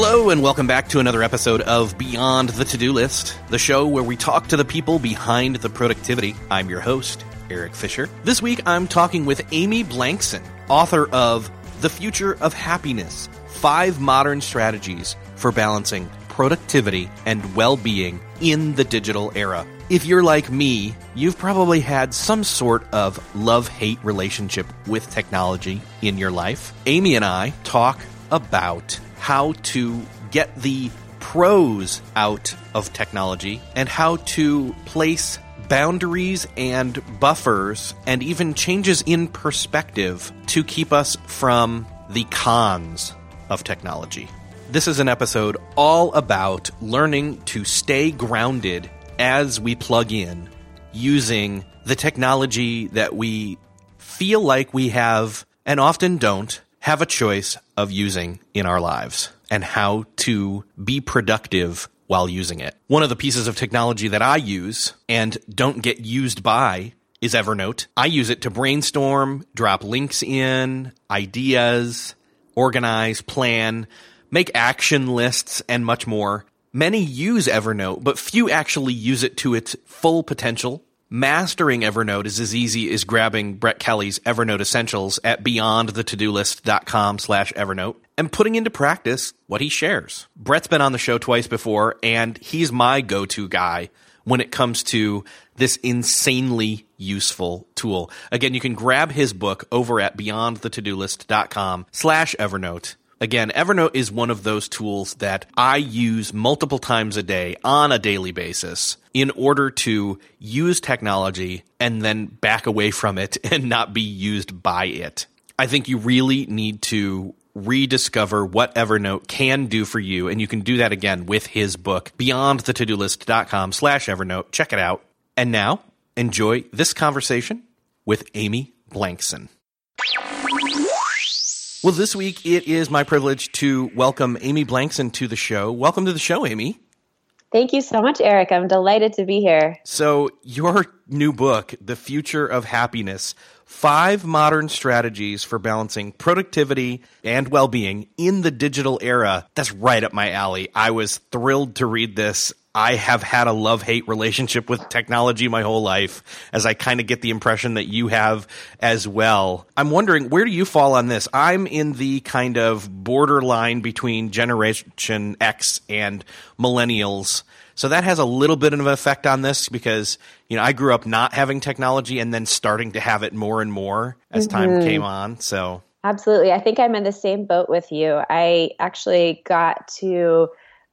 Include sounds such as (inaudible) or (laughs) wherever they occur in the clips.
Hello, and welcome back to another episode of Beyond the To Do List, the show where we talk to the people behind the productivity. I'm your host, Erik Fisher. This week, I'm talking with Amy Blankson, author of The Future of Happiness Five Modern Strategies for Balancing Productivity and Well Being in the Digital Era. If you're like me, you've probably had some sort of love hate relationship with technology in your life. Amy and I talk about how to get the pros out of technology and how to place boundaries and buffers and even changes in perspective to keep us from the cons of technology. This is an episode all about learning to stay grounded as we plug in using the technology that we feel like we have and often don't have a choice of using in our lives and how to be productive while using it. One of the pieces of technology that I use and don't get used by is Evernote. I use it to brainstorm, drop links in, ideas, organize, plan, make action lists, and much more. Many use Evernote, but few actually use it to its full potential Mastering Evernote is as easy as grabbing Brett Kelly's Evernote Essentials at beyondthetodolist.com slash Evernote and putting into practice what he shares. Brett's been on the show twice before, and he's my go-to guy when it comes to this insanely useful tool. Again, you can grab his book over at beyondthetodolist.com slash Evernote. Again, Evernote is one of those tools that I use multiple times a day on a daily basis in order to use technology and then back away from it (laughs) and not be used by it. I think you really need to rediscover what Evernote can do for you. And you can do that again with his book, beyondthetodolist.com slash Evernote. Check it out. And now enjoy this conversation with Amy Blankson. Well, this week it is my privilege to welcome Amy Blankson to the show. Welcome to the show, Amy. Thank you so much, Erik. I'm delighted to be here. So, your new book, The Future of Happiness Five Modern Strategies for Balancing Productivity and Well Being in the Digital Era. That's right up my alley. I was thrilled to read this. I have had a love hate relationship with technology my whole life, as I kind of get the impression that you have as well. I'm wondering, where do you fall on this? I'm in the kind of borderline between Generation X and millennials. So that has a little bit of an effect on this because, you know, I grew up not having technology and then starting to have it more and more as mm-hmm. time came on. So Absolutely. I think I'm in the same boat with you. I actually got to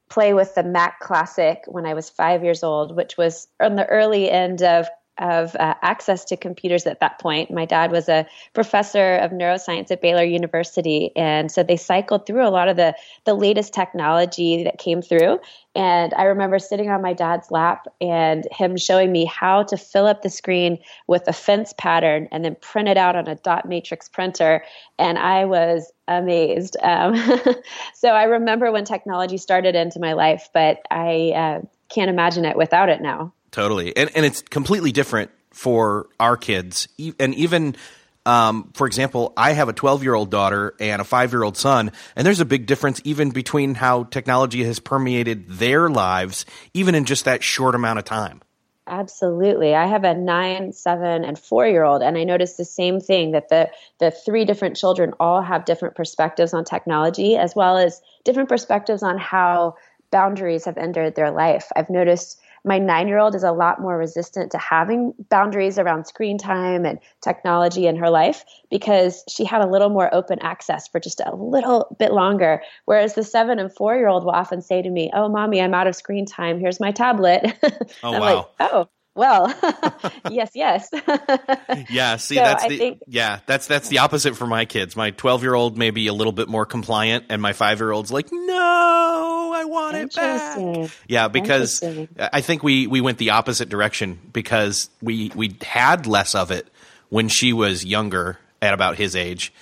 play with the Mac Classic when I was five years old, which was on the early end of of uh, access to computers at that point. My dad was a professor of neuroscience at Baylor University, and so they cycled through a lot of the the latest technology that came through. And I remember sitting on my dad's lap and him showing me how to fill up the screen with a fence pattern and then print it out on a dot matrix printer. And I was amazed. Um, (laughs) so I remember when technology started into my life, but I uh, can't imagine it without it now. Totally. And, and it's completely different for our kids. And even, um, for example, I have a 12 year old daughter and a five year old son, and there's a big difference even between how technology has permeated their lives, even in just that short amount of time. Absolutely. I have a nine, seven, and four year old, and I noticed the same thing that the, the three different children all have different perspectives on technology, as well as different perspectives on how boundaries have entered their life. I've noticed my nine year old is a lot more resistant to having boundaries around screen time and technology in her life because she had a little more open access for just a little bit longer. Whereas the seven and four year old will often say to me, Oh, mommy, I'm out of screen time. Here's my tablet. (laughs) Oh, wow. Like, oh, well, (laughs) yes, yes. (laughs) yeah, see, so that's the think, yeah, that's that's the opposite for my kids. My twelve year old may be a little bit more compliant, and my five year old's like, no, I want it back. Yeah, because I think we we went the opposite direction because we we had less of it when she was younger at about his age,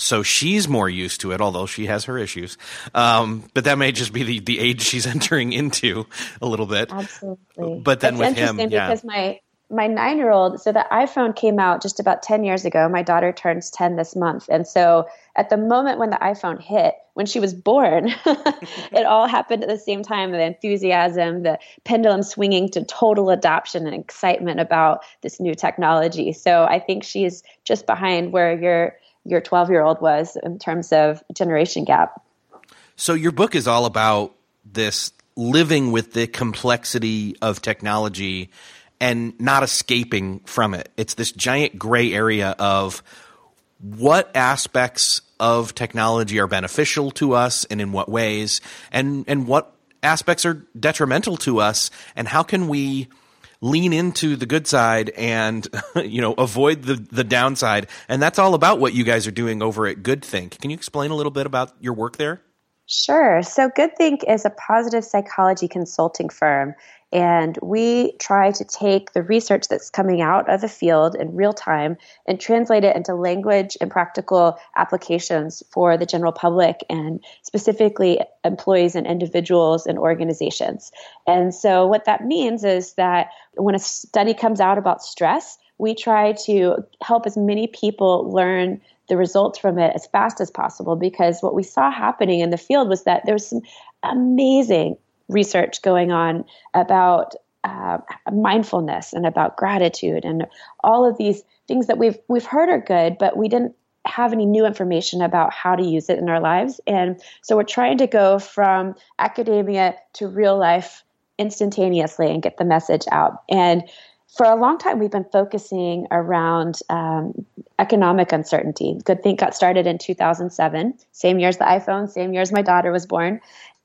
so she's more used to it, although she has her issues. Um, but that may just be the, the age she's (laughs) entering into a little bit. Absolutely. But then That's with him, yeah. because my my nine year old, so the iPhone came out just about 10 years ago. My daughter turns 10 this month. And so at the moment when the iPhone hit, when she was born, (laughs) it all happened at the same time the enthusiasm, the pendulum swinging to total adoption and excitement about this new technology. So I think she's just behind where you're your 12 year old was in terms of generation gap. So, your book is all about this living with the complexity of technology and not escaping from it. It's this giant gray area of what aspects of technology are beneficial to us and in what ways, and, and what aspects are detrimental to us, and how can we lean into the good side and (laughs) you know avoid the the downside and that's all about what you guys are doing over at GoodThink. Can you explain a little bit about your work there? Sure. So GoodThink is a positive psychology consulting firm and we try to take the research that's coming out of the field in real time and translate it into language and practical applications for the general public and specifically employees and individuals and organizations. And so, what that means is that when a study comes out about stress, we try to help as many people learn the results from it as fast as possible because what we saw happening in the field was that there was some amazing research going on about uh, mindfulness and about gratitude and all of these things that we've we've heard are good, but we didn't have any new information about how to use it in our lives. And so we're trying to go from academia to real life instantaneously and get the message out. And for a long time, we've been focusing around um, economic uncertainty. GoodThink got started in 2007, same year as the iPhone, same year as my daughter was born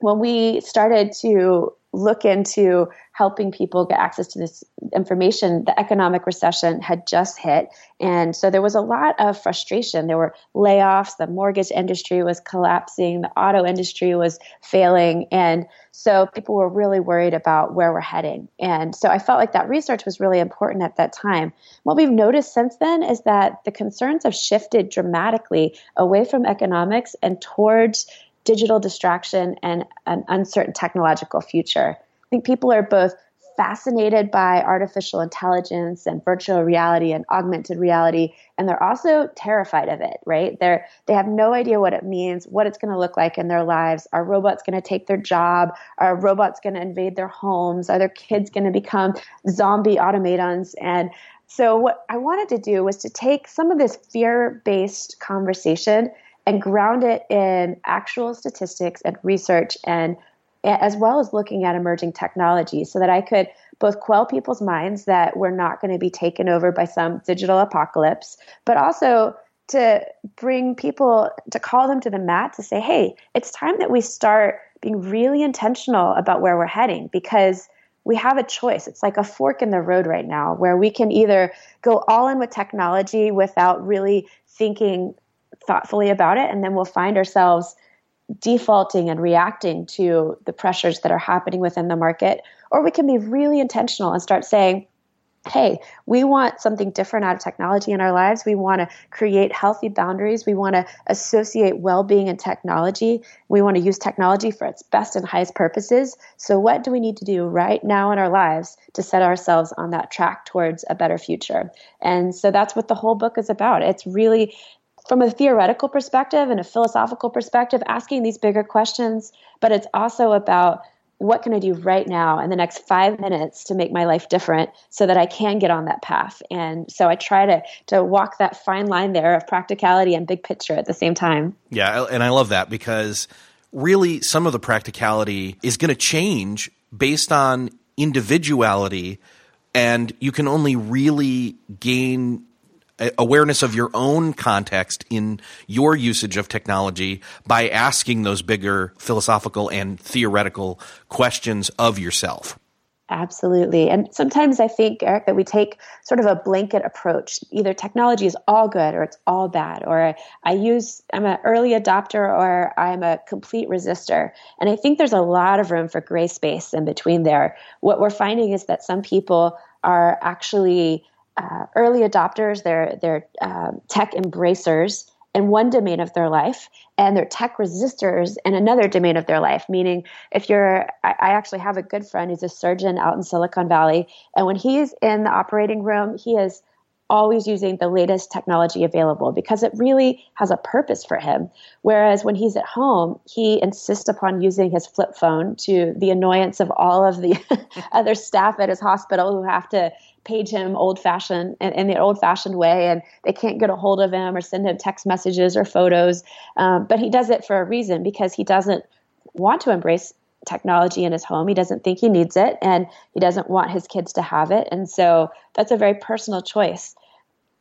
when we started to look into helping people get access to this information, the economic recession had just hit. And so there was a lot of frustration. There were layoffs, the mortgage industry was collapsing, the auto industry was failing. And so people were really worried about where we're heading. And so I felt like that research was really important at that time. What we've noticed since then is that the concerns have shifted dramatically away from economics and towards digital distraction and an uncertain technological future. I think people are both fascinated by artificial intelligence and virtual reality and augmented reality and they're also terrified of it right? They're they have no idea what it means what it's going to look like in their lives. Are robots going to take their job? Are robots going to invade their homes? Are their kids going to become zombie automatons? And so what i wanted to do was to take some of this fear-based conversation and ground it in actual statistics and research and as well as looking at emerging technologies so that I could both quell people's minds that we're not going to be taken over by some digital apocalypse, but also to bring people to call them to the mat to say, hey, it's time that we start being really intentional about where we're heading because we have a choice. It's like a fork in the road right now where we can either go all in with technology without really thinking thoughtfully about it, and then we'll find ourselves defaulting and reacting to the pressures that are happening within the market, or we can be really intentional and start saying, hey, we want something different out of technology in our lives. We want to create healthy boundaries. We want to associate well being and technology. We want to use technology for its best and highest purposes. So, what do we need to do right now in our lives to set ourselves on that track towards a better future? And so, that's what the whole book is about. It's really from a theoretical perspective and a philosophical perspective, asking these bigger questions, but it's also about what can I do right now in the next five minutes to make my life different so that I can get on that path? And so I try to to walk that fine line there of practicality and big picture at the same time. Yeah, and I love that because really some of the practicality is going to change based on individuality and you can only really gain awareness of your own context in your usage of technology by asking those bigger philosophical and theoretical questions of yourself. Absolutely. And sometimes I think, Erik, that we take sort of a blanket approach. Either technology is all good or it's all bad, or I use, I'm an early adopter or I'm a complete resistor. And I think there's a lot of room for gray space in between there. What we're finding is that some people are actually uh, early adopters, they're, they're uh, tech embracers in one domain of their life, and they're tech resistors in another domain of their life. Meaning, if you're, I, I actually have a good friend who's a surgeon out in Silicon Valley, and when he's in the operating room, he is always using the latest technology available because it really has a purpose for him. Whereas when he's at home, he insists upon using his flip phone to the annoyance of all of the (laughs) other staff at his hospital who have to page him old fashioned in, in the old fashioned way and they can't get a hold of him or send him text messages or photos. Um, but he does it for a reason because he doesn't want to embrace technology in his home. He doesn't think he needs it and he doesn't want his kids to have it. And so that's a very personal choice.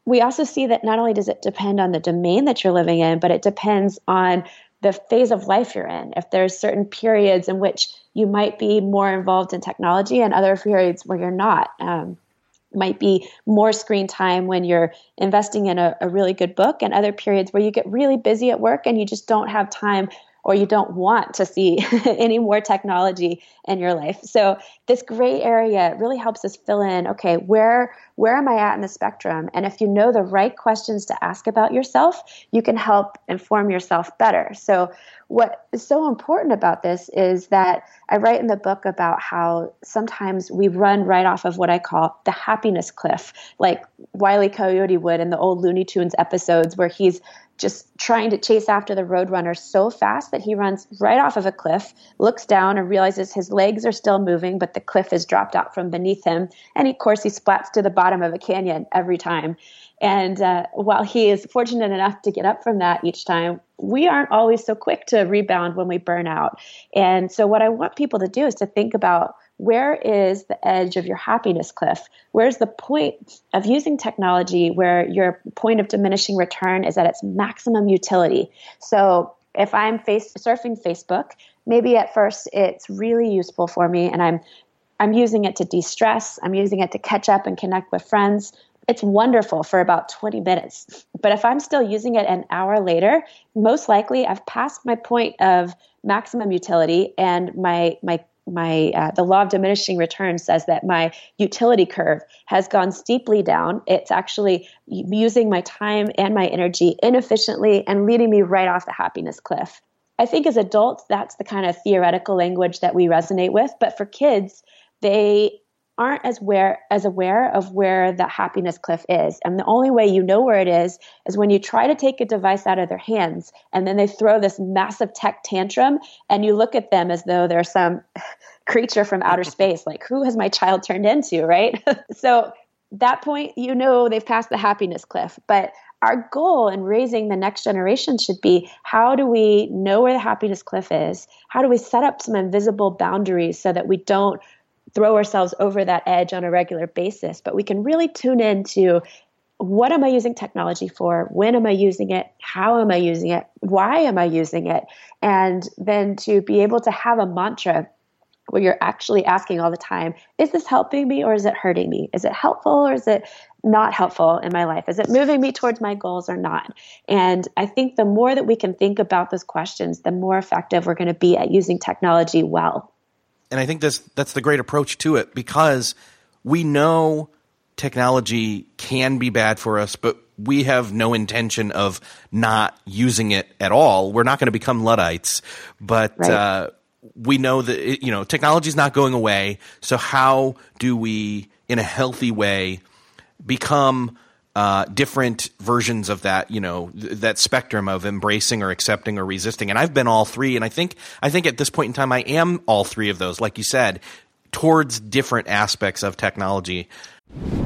We also see that not only does it depend on the domain that you're living in, but it depends on the phase of life you're in. If there's certain periods in which you might be more involved in technology and other periods where you're not. Um, might be more screen time when you're investing in a, a, really good book and other periods where you get really busy at work and you just don't have time or you don't want to see (laughs) any more technology in your life. So this gray area really helps us fill in, okay, where where am I at in the spectrum? And if you know the right questions to ask about yourself, you can help inform yourself better. So what is so important about this is that I write in the book about how sometimes we run right off of what I call the happiness cliff, like Wiley Coyote would in the old Looney Tunes episodes where he's just trying to chase after the roadrunner so fast that he runs right off of a cliff, looks down and realizes his legs are still moving, but the cliff has dropped out from beneath him. And of course, he splats to the bottom of a canyon every time. And uh, while he is fortunate enough to get up from that each time, we aren't always so quick to rebound when we burn out. And so, what I want people to do is to think about where is the edge of your happiness cliff? Where's the point of using technology where your point of diminishing return is at its maximum utility? So if I'm face, surfing Facebook, maybe at first it's really useful for me and I'm I'm using it to de-stress, I'm using it to catch up and connect with friends. It's wonderful for about 20 minutes. But if I'm still using it an hour later, most likely I've passed my point of maximum utility and my my my uh, the law of diminishing returns says that my utility curve has gone steeply down. It's actually using my time and my energy inefficiently and leading me right off the happiness cliff. I think as adults that's the kind of theoretical language that we resonate with. But for kids they aren't as aware as aware of where the happiness cliff is. And the only way you know where it is is when you try to take a device out of their hands and then they throw this massive tech tantrum and you look at them as though they're some (laughs) creature from outer (laughs) space like who has my child turned into, right? (laughs) so that point you know they've passed the happiness cliff, but our goal in raising the next generation should be how do we know where the happiness cliff is? How do we set up some invisible boundaries so that we don't throw ourselves over that edge on a regular basis, but we can really tune into what am I using technology for? When am I using it? How am I using it? Why am I using it? And then to be able to have a mantra where you're actually asking all the time, is this helping me or is it hurting me? Is it helpful or is it not helpful in my life? Is it moving me towards my goals or not? And I think the more that we can think about those questions, the more effective we're going to be at using technology well. And I think that's that's the great approach to it because we know technology can be bad for us, but we have no intention of not using it at all. We're not going to become Luddites, but right. uh, we know that it, you know technology is not going away. So how do we, in a healthy way, become uh, different versions of that, you know, th- that spectrum of embracing or accepting or resisting. And I've been all three, and I think I think at this point in time, I am all three of those. Like you said, towards different aspects of technology.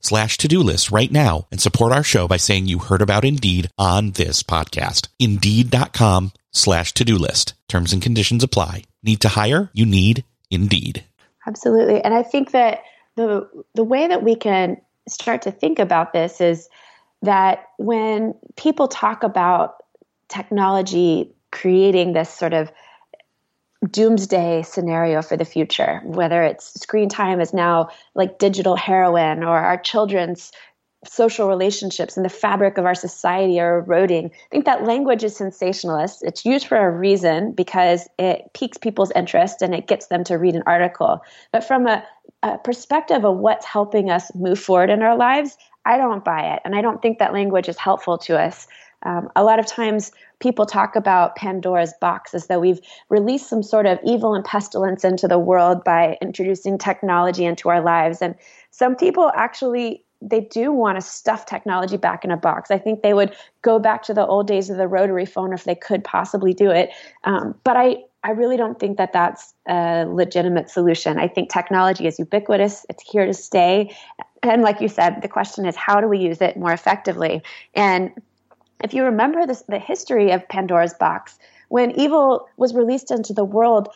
slash to-do list right now and support our show by saying you heard about Indeed on this podcast. Indeed.com slash to-do list. Terms and conditions apply. Need to hire? You need Indeed. Absolutely. And I think that the the way that we can start to think about this is that when people talk about technology creating this sort of doomsday scenario for the future, whether it's screen time is now like digital heroin or our children's social relationships and the fabric of our society are eroding. I think that language is sensationalist. It's used for a reason because it piques people's interest and it gets them to read an article. But from a, a perspective of what's helping us move forward in our lives, I don't buy it. And I don't think that language is helpful to us. Um, a lot of times people talk about Pandora's box as though we've released some sort of evil and pestilence into the world by introducing technology into our lives. And some people actually they do want to stuff technology back in a box. I think they would go back to the old days of the rotary phone if they could possibly do it. Um, but I, I really don't think that that's a legitimate solution. I think technology is ubiquitous, it's here to stay. And like you said, the question is how do we use it more effectively? And if you remember this, the history of Pandora's box, when evil was released into the world,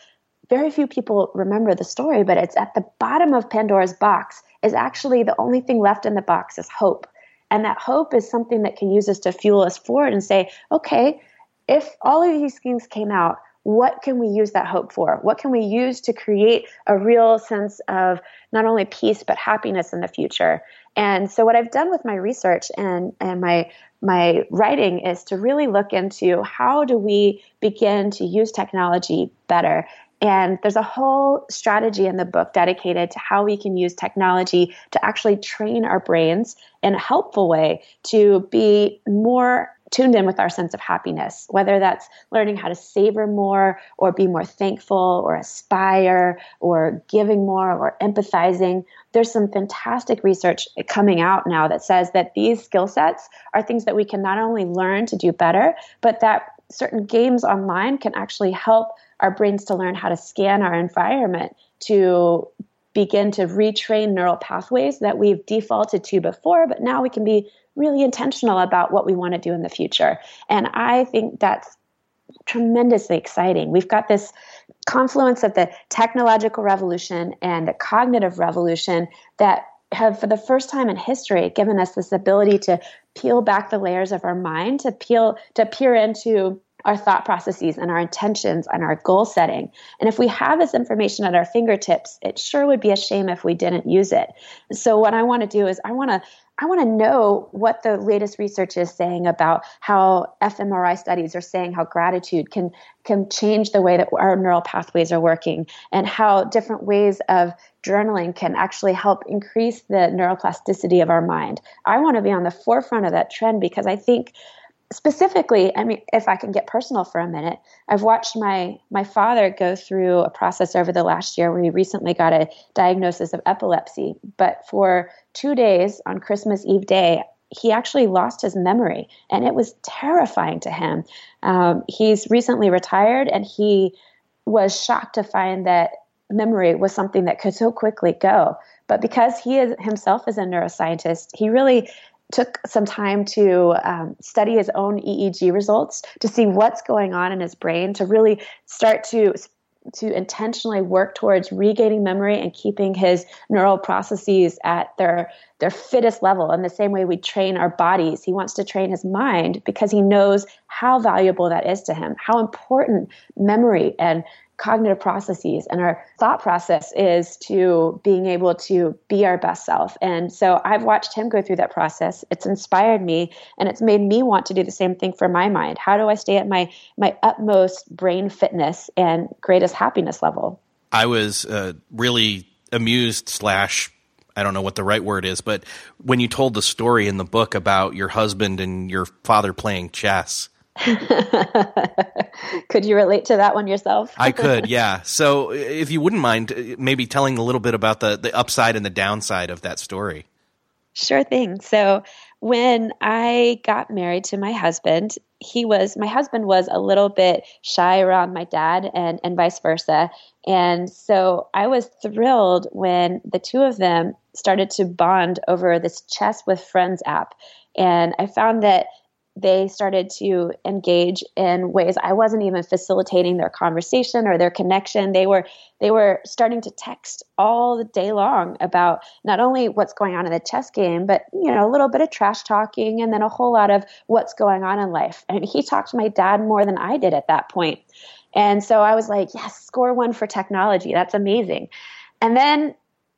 very few people remember the story, but it's at the bottom of Pandora's box is actually the only thing left in the box is hope. And that hope is something that can use us to fuel us forward and say, okay, if all of these things came out, what can we use that hope for? What can we use to create a real sense of not only peace but happiness in the future? And so what I've done with my research and, and my my writing is to really look into how do we begin to use technology better and there's a whole strategy in the book dedicated to how we can use technology to actually train our brains in a helpful way to be more tuned in with our sense of happiness, whether that's learning how to savor more or be more thankful or aspire or giving more or empathizing. There's some fantastic research coming out now that says that these skill sets are things that we can not only learn to do better, but that certain games online can actually help our brains to learn how to scan our environment to begin to retrain neural pathways that we've defaulted to before, but now we can be really intentional about what we want to do in the future. And I think that's tremendously exciting. We've got this confluence of the technological revolution and the cognitive revolution that have, for the first time in history, given us this ability to peel back the layers of our mind, to peel, to peer into our thought processes and our intentions and our goal setting. And if we have this information at our fingertips, it sure would be a shame if we didn't use it. So what I want to do is I want to I want to know what the latest research is saying about how fMRI studies are saying how gratitude can can change the way that our neural pathways are working and how different ways of journaling can actually help increase the neuroplasticity of our mind. I want to be on the forefront of that trend because I think specifically i mean if i can get personal for a minute i've watched my my father go through a process over the last year where he recently got a diagnosis of epilepsy. But for two days on christmas eve day he actually lost his memory and it was terrifying to him. Um, he's recently retired and he was shocked to find that memory was something that could so quickly go. But because he is himself is a neuroscientist he really took some time to um, study his own EEG results to see what's going on in his brain to really start to to intentionally work towards regaining memory and keeping his neural processes at their their fittest level. In the same way we train our bodies he wants to train his mind because he knows how valuable that is to him how important memory and cognitive processes and our thought process is to being able to be our best self. And so I've watched him go through that process. It's inspired me and it's made me want to do the same thing for my mind. How do I stay at my my utmost brain fitness and greatest happiness level? I was uh, really amused slash I don't know what the right word is, but when you told the story in the book about your husband and your father playing chess, (laughs) could you relate to that one yourself? I (laughs) could, yeah. So if you wouldn't mind maybe telling a little bit about the, the upside and the downside of that story. Sure thing. So when I got married to my husband, he was my husband was a little bit shy around my dad and and vice versa. And so I was thrilled when the two of them started to bond over this chess with friends app. And I found that they started to engage in ways I wasn't even facilitating their conversation or their connection. They were they were starting to text all the day long about not only what's going on in the chess game, but you know a little bit of trash talking and then a whole lot of what's going on in life. And he talked to my dad more than I did at that point. And so I was like, yes, score one for technology. That's amazing. And then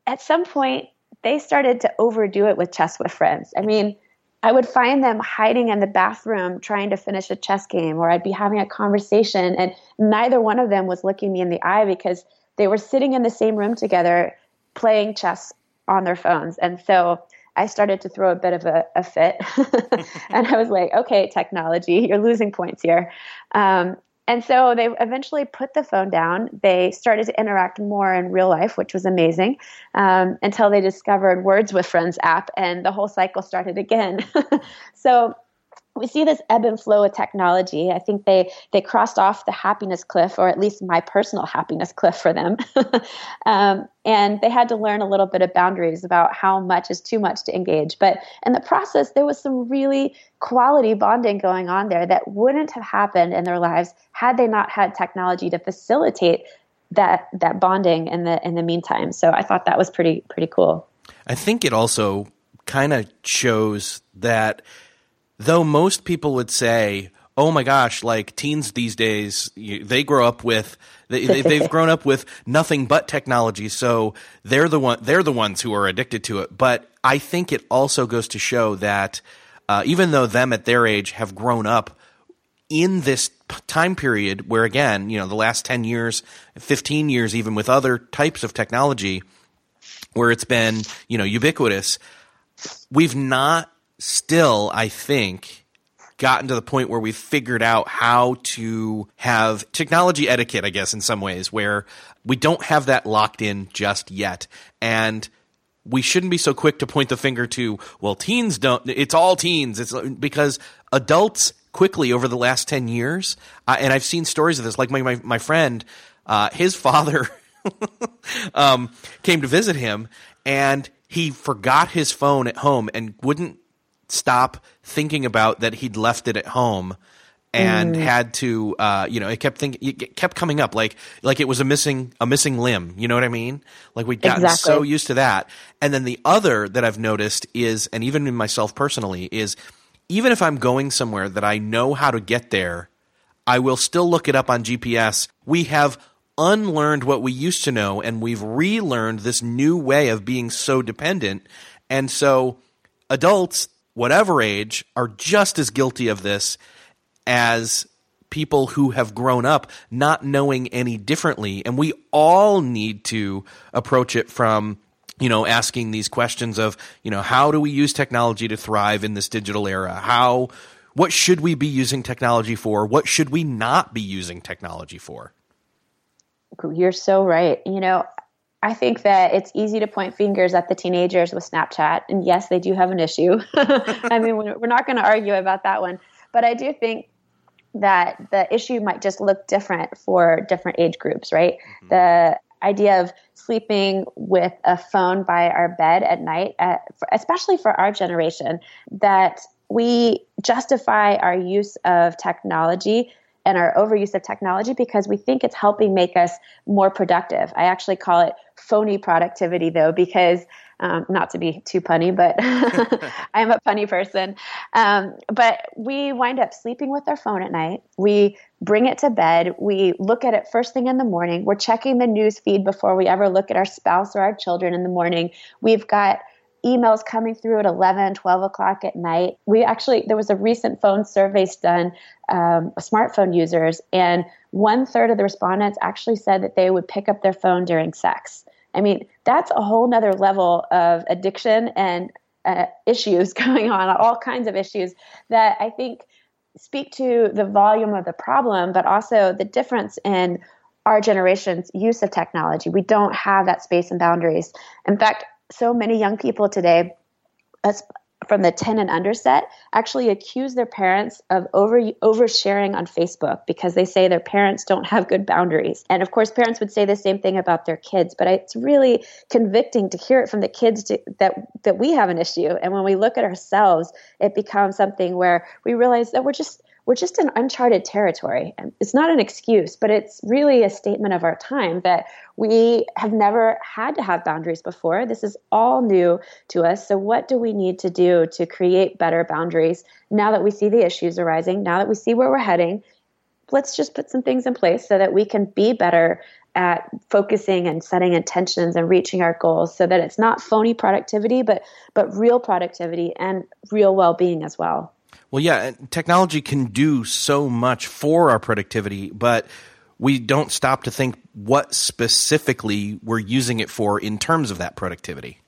at some point, they started to overdo it with chess with friends. I mean I would find them hiding in the bathroom trying to finish a chess game, or I'd be having a conversation, and neither one of them was looking me in the eye because they were sitting in the same room together playing chess on their phones. And so I started to throw a bit of a, a fit. (laughs) and I was like, okay, technology, you're losing points here. Um, and so they eventually put the phone down. They started to interact more in real life, which was amazing, um, until they discovered Words with Friends app, and the whole cycle started again. (laughs) so we see this ebb and flow of technology. I think they they crossed off the happiness cliff, or at least my personal happiness cliff for them, (laughs) um, and they had to learn a little bit of boundaries about how much is too much to engage. But in the process, there was some really quality bonding going on there that wouldn't have happened in their lives had they not had technology to facilitate that that bonding in the in the meantime. So I thought that was pretty pretty cool. I think it also kind of shows that though most people would say, oh my gosh, like teens these days, they grow up with they, have (laughs) grown up with nothing but technology, so they're the one they're the ones who are addicted to it. But I think it also goes to show that uh, even though them at their age have grown up in this time period, where again, you know, the last ten years, fifteen years, even with other types of technology, where it's been you know ubiquitous, we've not still, I think, gotten to the point where we've figured out how to have technology etiquette, I guess, in some ways, where we don't have that locked in just yet. And we shouldn't be so quick to point the finger to, well, teens don't, it's all teens. It's because adults quickly over the last 10 years, uh, and I've seen stories of this, like my, my, my friend, uh, his (laughs) father um, came to visit him and he forgot his phone at home and wouldn't stop thinking about that he'd left it at home and mm. had to uh, you know it kept thinking it kept coming up like like it was a missing a missing limb you know what i mean like we'd gotten exactly. so used to that and then the other that i've noticed is and even in myself personally is even if i'm going somewhere that i know how to get there I will still look it up on GPS. We have unlearned what we used to know and we've relearned this new way of being so dependent. And so adults, whatever age, are just as guilty of this as people who have grown up not knowing any differently. And we all need to approach it from you know, asking these questions of, you know, how do we use technology to thrive in this digital era? How, what should we be using technology for? What should we not be using technology for? You're so right. You know, I think that it's easy to point fingers at the teenagers with Snapchat. And yes, they do have an issue. (laughs) I mean, we're not going to argue about that one. But I do think that the issue might just look different for different age groups, right? Mm-hmm. The idea of sleeping with a phone by our bed at night, at, especially for our generation, that we justify our use of technology and our overuse of technology because we think it's helping make us more productive. I actually call it phony productivity, though, because um, not to be too punny, but (laughs) (laughs) I'm a punny person. Um, but we wind up sleeping with our phone at night. We bring it to bed. We look at it first thing in the morning. We're checking the news feed before we ever look at our spouse or our children in the morning. We've got emails coming through at 11 12 o'clock at night we actually there was a recent phone surveys done um, smartphone users and one third of the respondents actually said that they would pick up their phone during sex I mean, that's a whole nother level of addiction and uh, issues (laughs) going on, all kinds of issues that I think speak to the volume of the problem, but also the difference in our generation's use of technology. We don't have that space and boundaries. In fact, so many young people today, from the 10 and under set actually accuse their parents of over oversharing on Facebook because they say their parents don't have good boundaries. And of course, parents would say the same thing about their kids, but it's really convicting to hear it from the kids to, that that we have an issue. And when we look at ourselves, it becomes something where we realize that we're just we're just in uncharted territory. And it's not an excuse, but it's really a statement of our time that we have never had to have boundaries before. This is all new to us. So, what do we need to do to create better boundaries now that we see the issues arising, now that we see where we're heading? Let's just put some things in place so that we can be better at focusing and setting intentions and reaching our goals so that it's not phony productivity but but real productivity and real well-being as well. Well, yeah, technology can do so much for our productivity, but we don't stop to think what specifically we're using it for in terms of that productivity.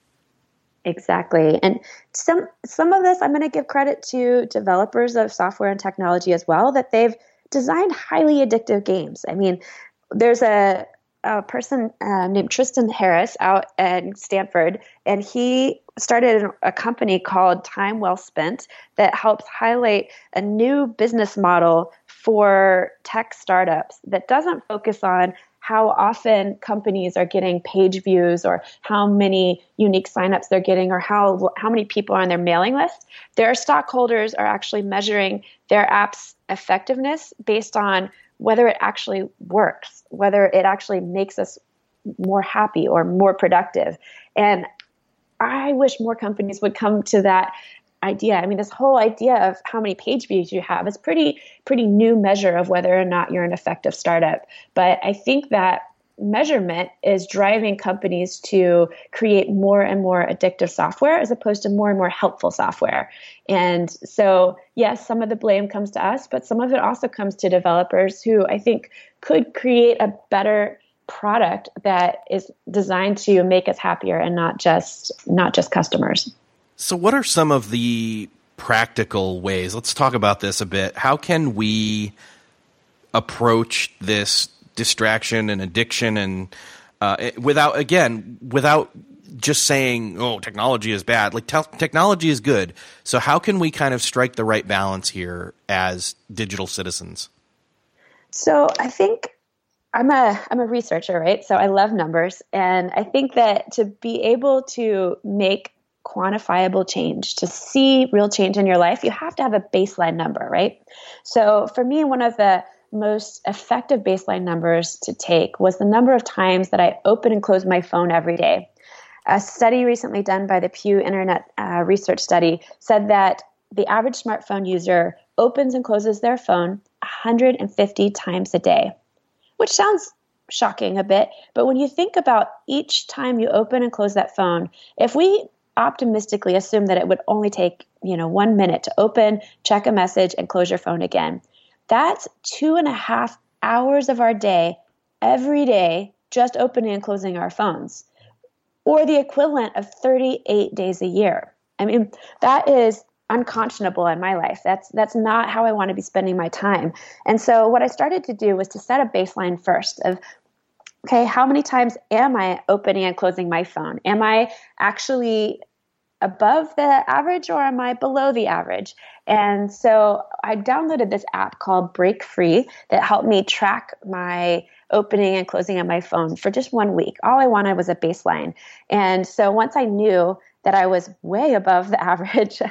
Exactly. And some some of this I'm going to give credit to developers of software and technology as well that they've designed highly addictive games. I mean, there's a a person uh, named Tristan Harris out at Stanford, and he started a company called Time Well Spent that helps highlight a new business model for tech startups that doesn't focus on how often companies are getting page views or how many unique signups they're getting or how how many people are on their mailing list. Their stockholders are actually measuring their app's effectiveness based on whether it actually works, whether it actually makes us more happy or more productive. And I wish more companies would come to that idea. I mean, this whole idea of how many page views you have is pretty pretty new measure of whether or not you're an effective startup. But I think that measurement is driving companies to create more and more addictive software as opposed to more and more helpful software. And so, yes, some of the blame comes to us, but some of it also comes to developers who I think could create a better product that is designed to make us happier and not just not just customers. So what are some of the practical ways? Let's talk about this a bit. How can we approach this distraction and addiction and uh, without again without just saying oh technology is bad like te- technology is good so how can we kind of strike the right balance here as digital citizens so i think i'm a i'm a researcher right? So i love numbers. And i think that to be able to make quantifiable change to see real change in your life you have to have a baseline number right? So for me one of the most effective baseline numbers to take was the number of times that I open and close my phone every day. A study recently done by the Pew Internet uh, Research Study said that the average smartphone user opens and closes their phone 150 times a day, which sounds shocking a bit. But when you think about each time you open and close that phone, if we optimistically assume that it would only take, you know, one minute to open, check a message, and close your phone again, that's two and a half hours of our day every day just opening and closing our phones, or the equivalent of 38 days a year. I mean, that is unconscionable in my life. That's that's not how I want to be spending my time. And so what I started to do was to set a baseline first of okay, how many times am I opening and closing my phone? Am I actually above the average or am I below the average? And so I downloaded this app called Break Free that helped me track my opening and closing of my phone for just one week. All I wanted was a baseline. And so once I knew that I was way above the (laughs) average,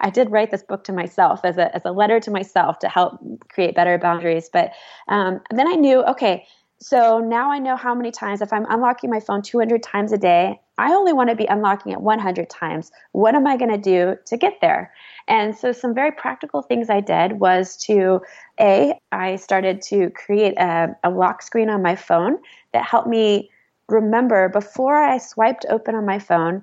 I did write this book to myself as a, as a letter to myself to help create better boundaries. But um, then I knew, okay, so now I know how many times, if I'm unlocking my phone 200 times a day, I only want to be unlocking it 100 times. What am I going to do to get there? And so, some very practical things I did was to A, I started to create a, a lock screen on my phone that helped me remember before I swiped open on my phone,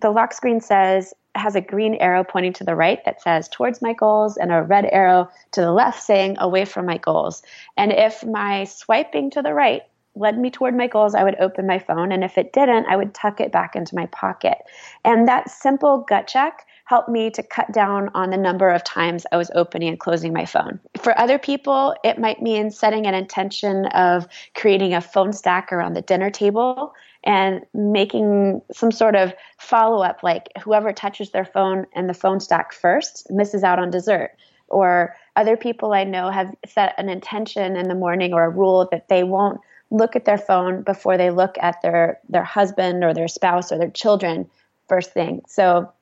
the lock screen says, has a green arrow pointing to the right that says towards my goals and a red arrow to the left saying away from my goals. And if my swiping to the right led me toward my goals, I would open my phone. And if it didn't, I would tuck it back into my pocket. And that simple gut check helped me to cut down on the number of times I was opening and closing my phone. For other people, it might mean setting an intention of creating a phone stack around the dinner table and making some sort of follow up like whoever touches their phone and the phone stack first misses out on dessert or other people I know have set an intention in the morning or a rule that they won't look at their phone before they look at their their husband or their spouse or their children first thing. So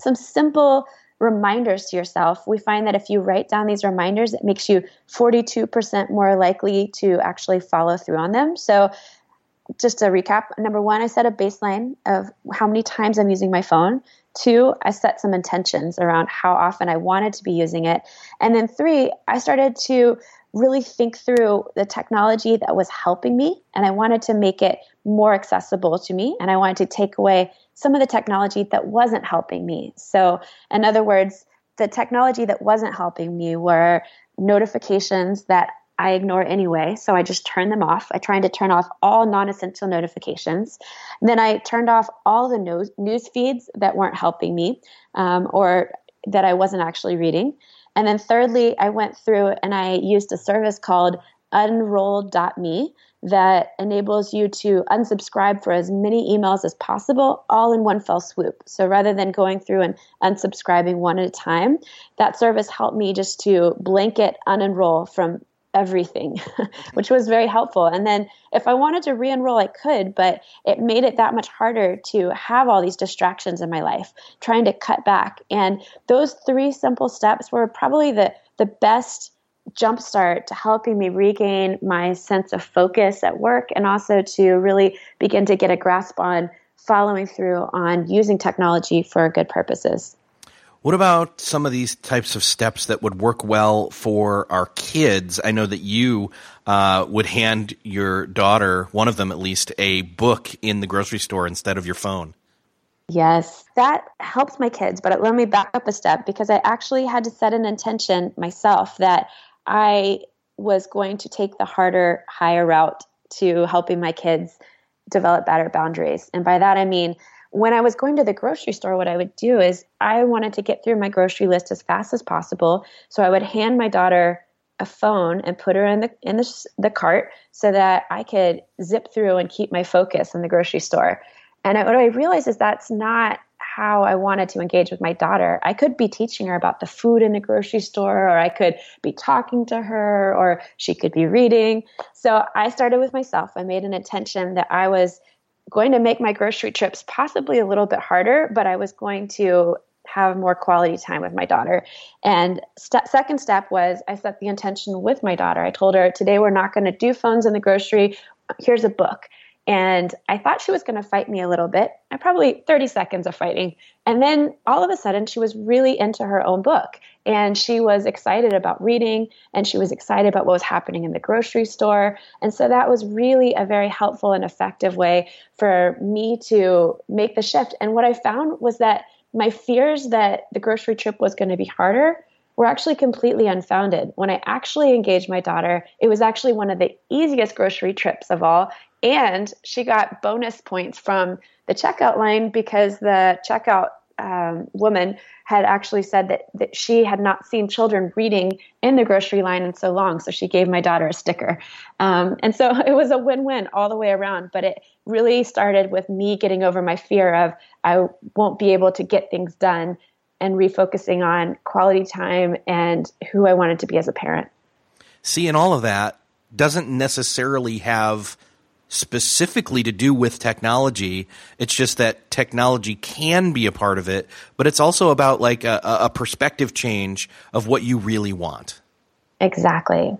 some simple reminders to yourself. We find that if you write down these reminders, it makes you 42% more likely to actually follow through on them. So just to recap, number one, I set a baseline of how many times I'm using my phone. Two, I set some intentions around how often I wanted to be using it. And then three, I started to really think through the technology that was helping me and I wanted to make it more accessible to me and I wanted to take away some of the technology that wasn't helping me. So, in other words, the technology that wasn't helping me were notifications that I ignore anyway, so I just turn them off. I tried to turn off all non-essential notifications. then I turned off all the news, news feeds that weren't helping me um, or that I wasn't actually reading. And then thirdly, I went through and I used a service called unroll.me that enables you to unsubscribe for as many emails as possible all in one fell swoop. So rather than going through and unsubscribing one at a time, that service helped me just to blanket unenroll from everything, (laughs) which mm-hmm. was very helpful. And then if I wanted to re enroll, I could, but it made it that much harder to have all these distractions in my life, trying to cut back. And those three simple steps were probably the, the best jumpstart to helping me regain my sense of focus at work and also to really begin to get a grasp on following through on using technology for good purposes. What about some of these types of steps that would work well for our kids? I know that you uh, would hand your daughter, one of them at least, a book in the grocery store instead of your phone. Yes, that helps my kids. But let me back up a step because I actually had to set an intention myself that I was going to take the harder, higher route to helping my kids develop better boundaries. And by that, I mean, when I was going to the grocery store, what I would do is I wanted to get through my grocery list as fast as possible. So I would hand my daughter a phone and put her in the in the, the cart so that I could zip through and keep my focus in the grocery store. And I, what I realized is that's not how I wanted to engage with my daughter. I could be teaching her about the food in the grocery store, or I could be talking to her, or she could be reading. So I started with myself. I made an intention that I was going to make my grocery trips possibly a little bit harder, but I was going to have more quality time with my daughter. And second step was I set the intention with my daughter. I told her today we're not going to do phones in the grocery. Here's a book. And I thought she was going to fight me a little bit, and probably 30 seconds of fighting. And then all of a sudden, she was really into her own book. And she was excited about reading, and she was excited about what was happening in the grocery store. And so that was really a very helpful and effective way for me to make the shift. And what I found was that my fears that the grocery trip was going to be harder were actually completely unfounded. When I actually engaged my daughter, it was actually one of the easiest grocery trips of all. And she got bonus points from the checkout line because the checkout um, woman had actually said that, that she had not seen children reading in the grocery line in so long. So she gave my daughter a sticker. Um, and so (laughs) it was a win win all the way around. But it really started with me getting over my fear of I won't be able to get things done and refocusing on quality time and who I wanted to be as a parent. See, and all of that doesn't necessarily have specifically to do with technology. It's just that technology can be a part of it, but it's also about like a, a perspective change of what you really want. Exactly.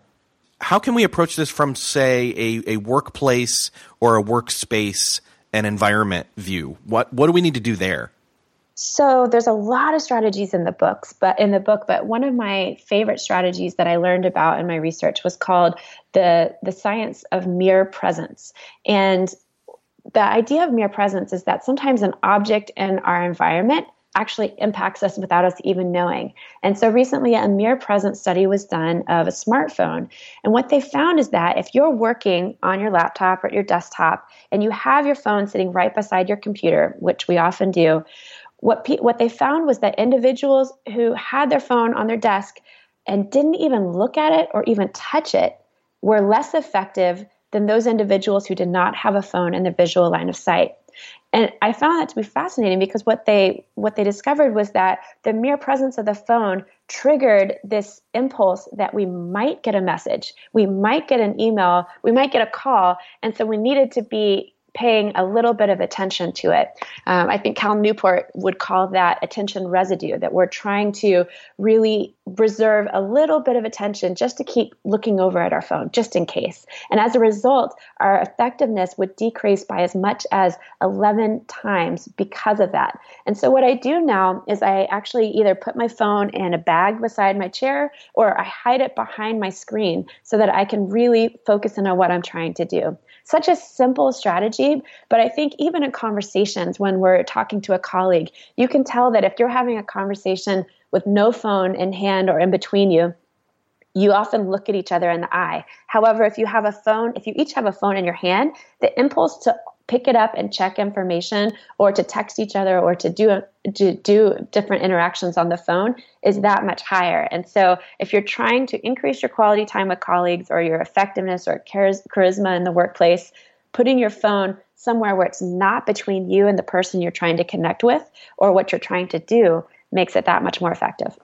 How can we approach this from, say, a, a workplace or a workspace and environment view? What what do we need to do there? So there's a lot of strategies in the books, but in the book, but one of my favorite strategies that I learned about in my research was called the the science of mere presence. And the idea of mere presence is that sometimes an object in our environment actually impacts us without us even knowing. And so recently, a mere presence study was done of a smartphone. And what they found is that if you're working on your laptop or your desktop and you have your phone sitting right beside your computer, which we often do, what pe- what they found was that individuals who had their phone on their desk and didn't even look at it or even touch it were less effective than those individuals who did not have a phone in their visual line of sight. And I found that to be fascinating because what they what they discovered was that the mere presence of the phone triggered this impulse that we might get a message, we might get an email, we might get a call, and so we needed to be paying a little bit of attention to it. Um, I think Cal Newport would call that attention residue, that we're trying to really reserve a little bit of attention just to keep looking over at our phone, just in case. And as a result, our effectiveness would decrease by as much as 11 times because of that. And so, what I do now is I actually either put my phone in a bag beside my chair or I hide it behind my screen so that I can really focus in on what I'm trying to do such a simple strategy. But I think even in conversations, when we're talking to a colleague, you can tell that if you're having a conversation with no phone in hand or in between you, you often look at each other in the eye. However, if you have a phone, if you each have a phone in your hand, the impulse to pick it up and check information or to text each other or to do to do different interactions on the phone is that much higher. And so if you're trying to increase your quality time with colleagues or your effectiveness or charisma in the workplace, putting your phone somewhere where it's not between you and the person you're trying to connect with or what you're trying to do makes it that much more effective.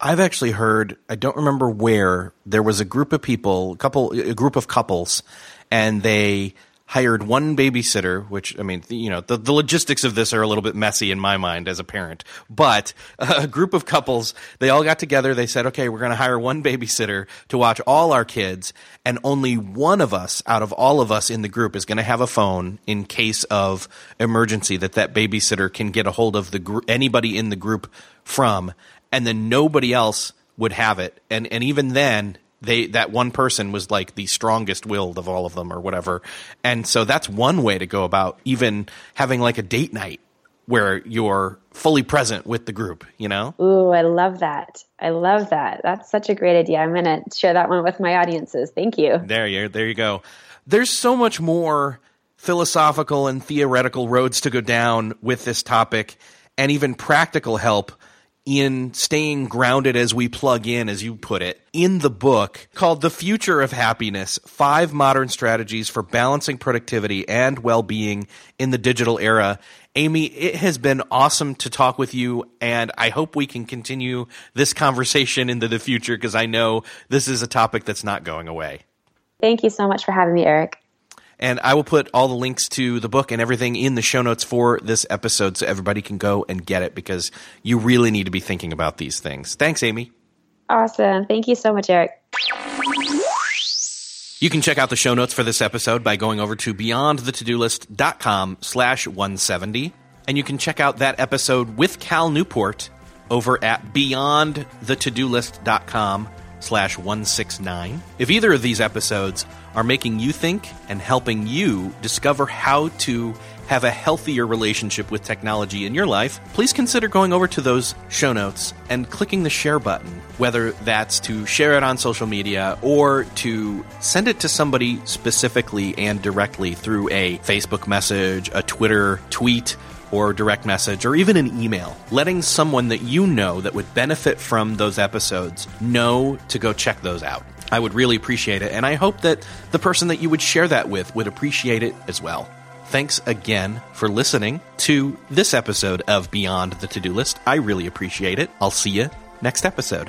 I've actually heard, I don't remember where, there was a group of people, couple a group of couples and they hired one babysitter, which I mean, you know, the, the logistics of this are a little bit messy in my mind as a parent. But (laughs) a group of couples, they all got together. They said, "Okay, we're going to hire one babysitter to watch all our kids, and only one of us out of all of us in the group is going to have a phone in case of emergency that that babysitter can get a hold of the gr- anybody in the group from, and then nobody else." would have it and and even then they that one person was like the strongest willed of all of them or whatever. And so that's one way to go about even having like a date night where you're fully present with the group, you know? Ooh, I love that. I love that. That's such a great idea. I'm going to share that one with my audiences. Thank you. There you there you go. There's so much more philosophical and theoretical roads to go down with this topic and even practical help in staying grounded as we plug in, as you put it, in the book called The Future of Happiness Five Modern Strategies for Balancing Productivity and Well Being in the Digital Era. Amy, it has been awesome to talk with you, and I hope we can continue this conversation into the future because I know this is a topic that's not going away. Thank you so much for having me, Erik. And I will put all the links to the book and everything in the show notes for this episode so everybody can go and get it because you really need to be thinking about these things. Thanks, Amy. Awesome. Thank you so much, Erik. You can check out the show notes for this episode by going over to beyondthetodolist.com slash 170. And you can check out that episode with Cal Newport over at beyondthetodolist.com slash 169. If either of these episodes are making you think and helping you discover how to have a healthier relationship with technology in your life, please consider going over to those show notes and clicking the share button, whether that's to share it on social media or to send it to somebody specifically and directly through a Facebook message, a Twitter tweet, or direct message or even an email, letting someone that you know that would benefit from those episodes know to go check those out. I would really appreciate it, and I hope that the person that you would share that with would appreciate it as well. Thanks again for listening to this episode of Beyond the To Do List. I really appreciate it. I'll see you next episode.